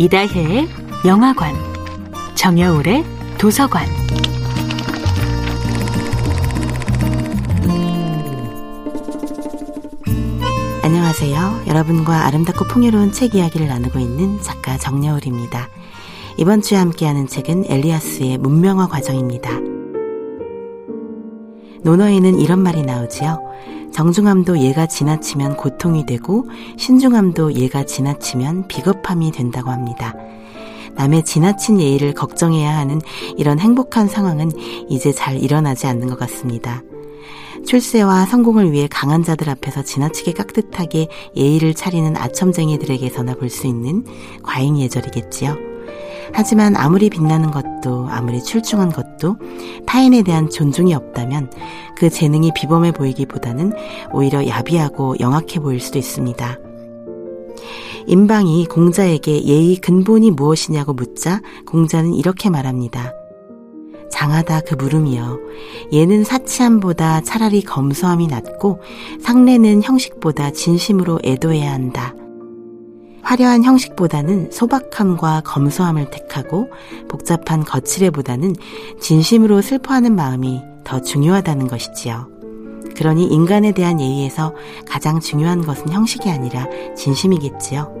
이다혜의 영화관, 정여울의 도서관. 안녕하세요. 여러분과 아름답고 풍요로운 책 이야기를 나누고 있는 작가 정여울입니다. 이번 주에 함께하는 책은 엘리아스의 문명화 과정입니다. 논어에는 이런 말이 나오지요. 정중함도 얘가 지나치면 고통이 되고 신중함도 얘가 지나치면 비겁함이 된다고 합니다. 남의 지나친 예의를 걱정해야 하는 이런 행복한 상황은 이제 잘 일어나지 않는 것 같습니다. 출세와 성공을 위해 강한 자들 앞에서 지나치게 깍듯하게 예의를 차리는 아첨쟁이들에게서나 볼 수 있는 과잉 예절이겠지요. 하지만 아무리 빛나는 것도 아무리 출중한 것도 타인에 대한 존중이 없다면 그 재능이 비범해 보이기보다는 오히려 야비하고 영악해 보일 수도 있습니다. 임방이 공자에게 예의 근본이 무엇이냐고 묻자 공자는 이렇게 말합니다. 장하다 그 물음이여. 얘는 사치함보다 차라리 검소함이 낫고 상례는 형식보다 진심으로 애도해야 한다. 화려한 형식보다는 소박함과 검소함을 택하고 복잡한 거칠애보다는 진심으로 슬퍼하는 마음이 더 중요하다는 것이지요. 그러니 인간에 대한 예의에서 가장 중요한 것은 형식이 아니라 진심이겠지요.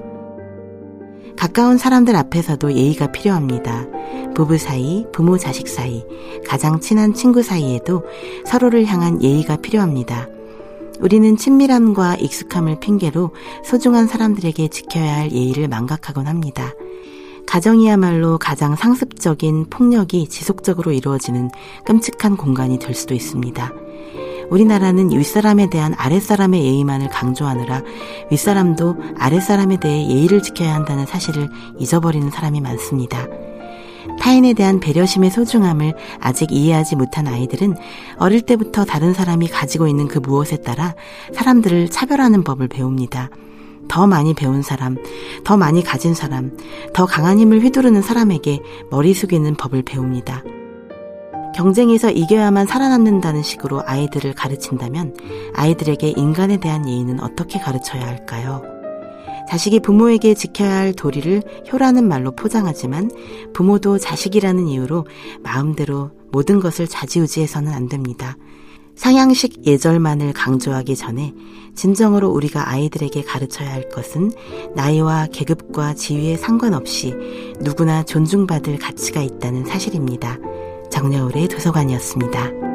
가까운 사람들 앞에서도 예의가 필요합니다. 부부 사이, 부모 자식 사이, 가장 친한 친구 사이에도 서로를 향한 예의가 필요합니다. 우리는 친밀함과 익숙함을 핑계로 소중한 사람들에게 지켜야 할 예의를 망각하곤 합니다. 가정이야말로 가장 상습적인 폭력이 지속적으로 이루어지는 끔찍한 공간이 될 수도 있습니다. 우리나라는 윗사람에 대한 아랫사람의 예의만을 강조하느라 윗사람도 아랫사람에 대해 예의를 지켜야 한다는 사실을 잊어버리는 사람이 많습니다. 타인에 대한 배려심의 소중함을 아직 이해하지 못한 아이들은 어릴 때부터 다른 사람이 가지고 있는 그 무엇에 따라 사람들을 차별하는 법을 배웁니다. 더 많이 배운 사람, 더 많이 가진 사람, 더 강한 힘을 휘두르는 사람에게 머리 숙이는 법을 배웁니다. 경쟁에서 이겨야만 살아남는다는 식으로 아이들을 가르친다면 아이들에게 인간에 대한 예의는 어떻게 가르쳐야 할까요? 자식이 부모에게 지켜야 할 도리를 효라는 말로 포장하지만 부모도 자식이라는 이유로 마음대로 모든 것을 좌지우지해서는 안 됩니다. 상향식 예절만을 강조하기 전에 진정으로 우리가 아이들에게 가르쳐야 할 것은 나이와 계급과 지위에 상관없이 누구나 존중받을 가치가 있다는 사실입니다. 정여울의 도서관이었습니다.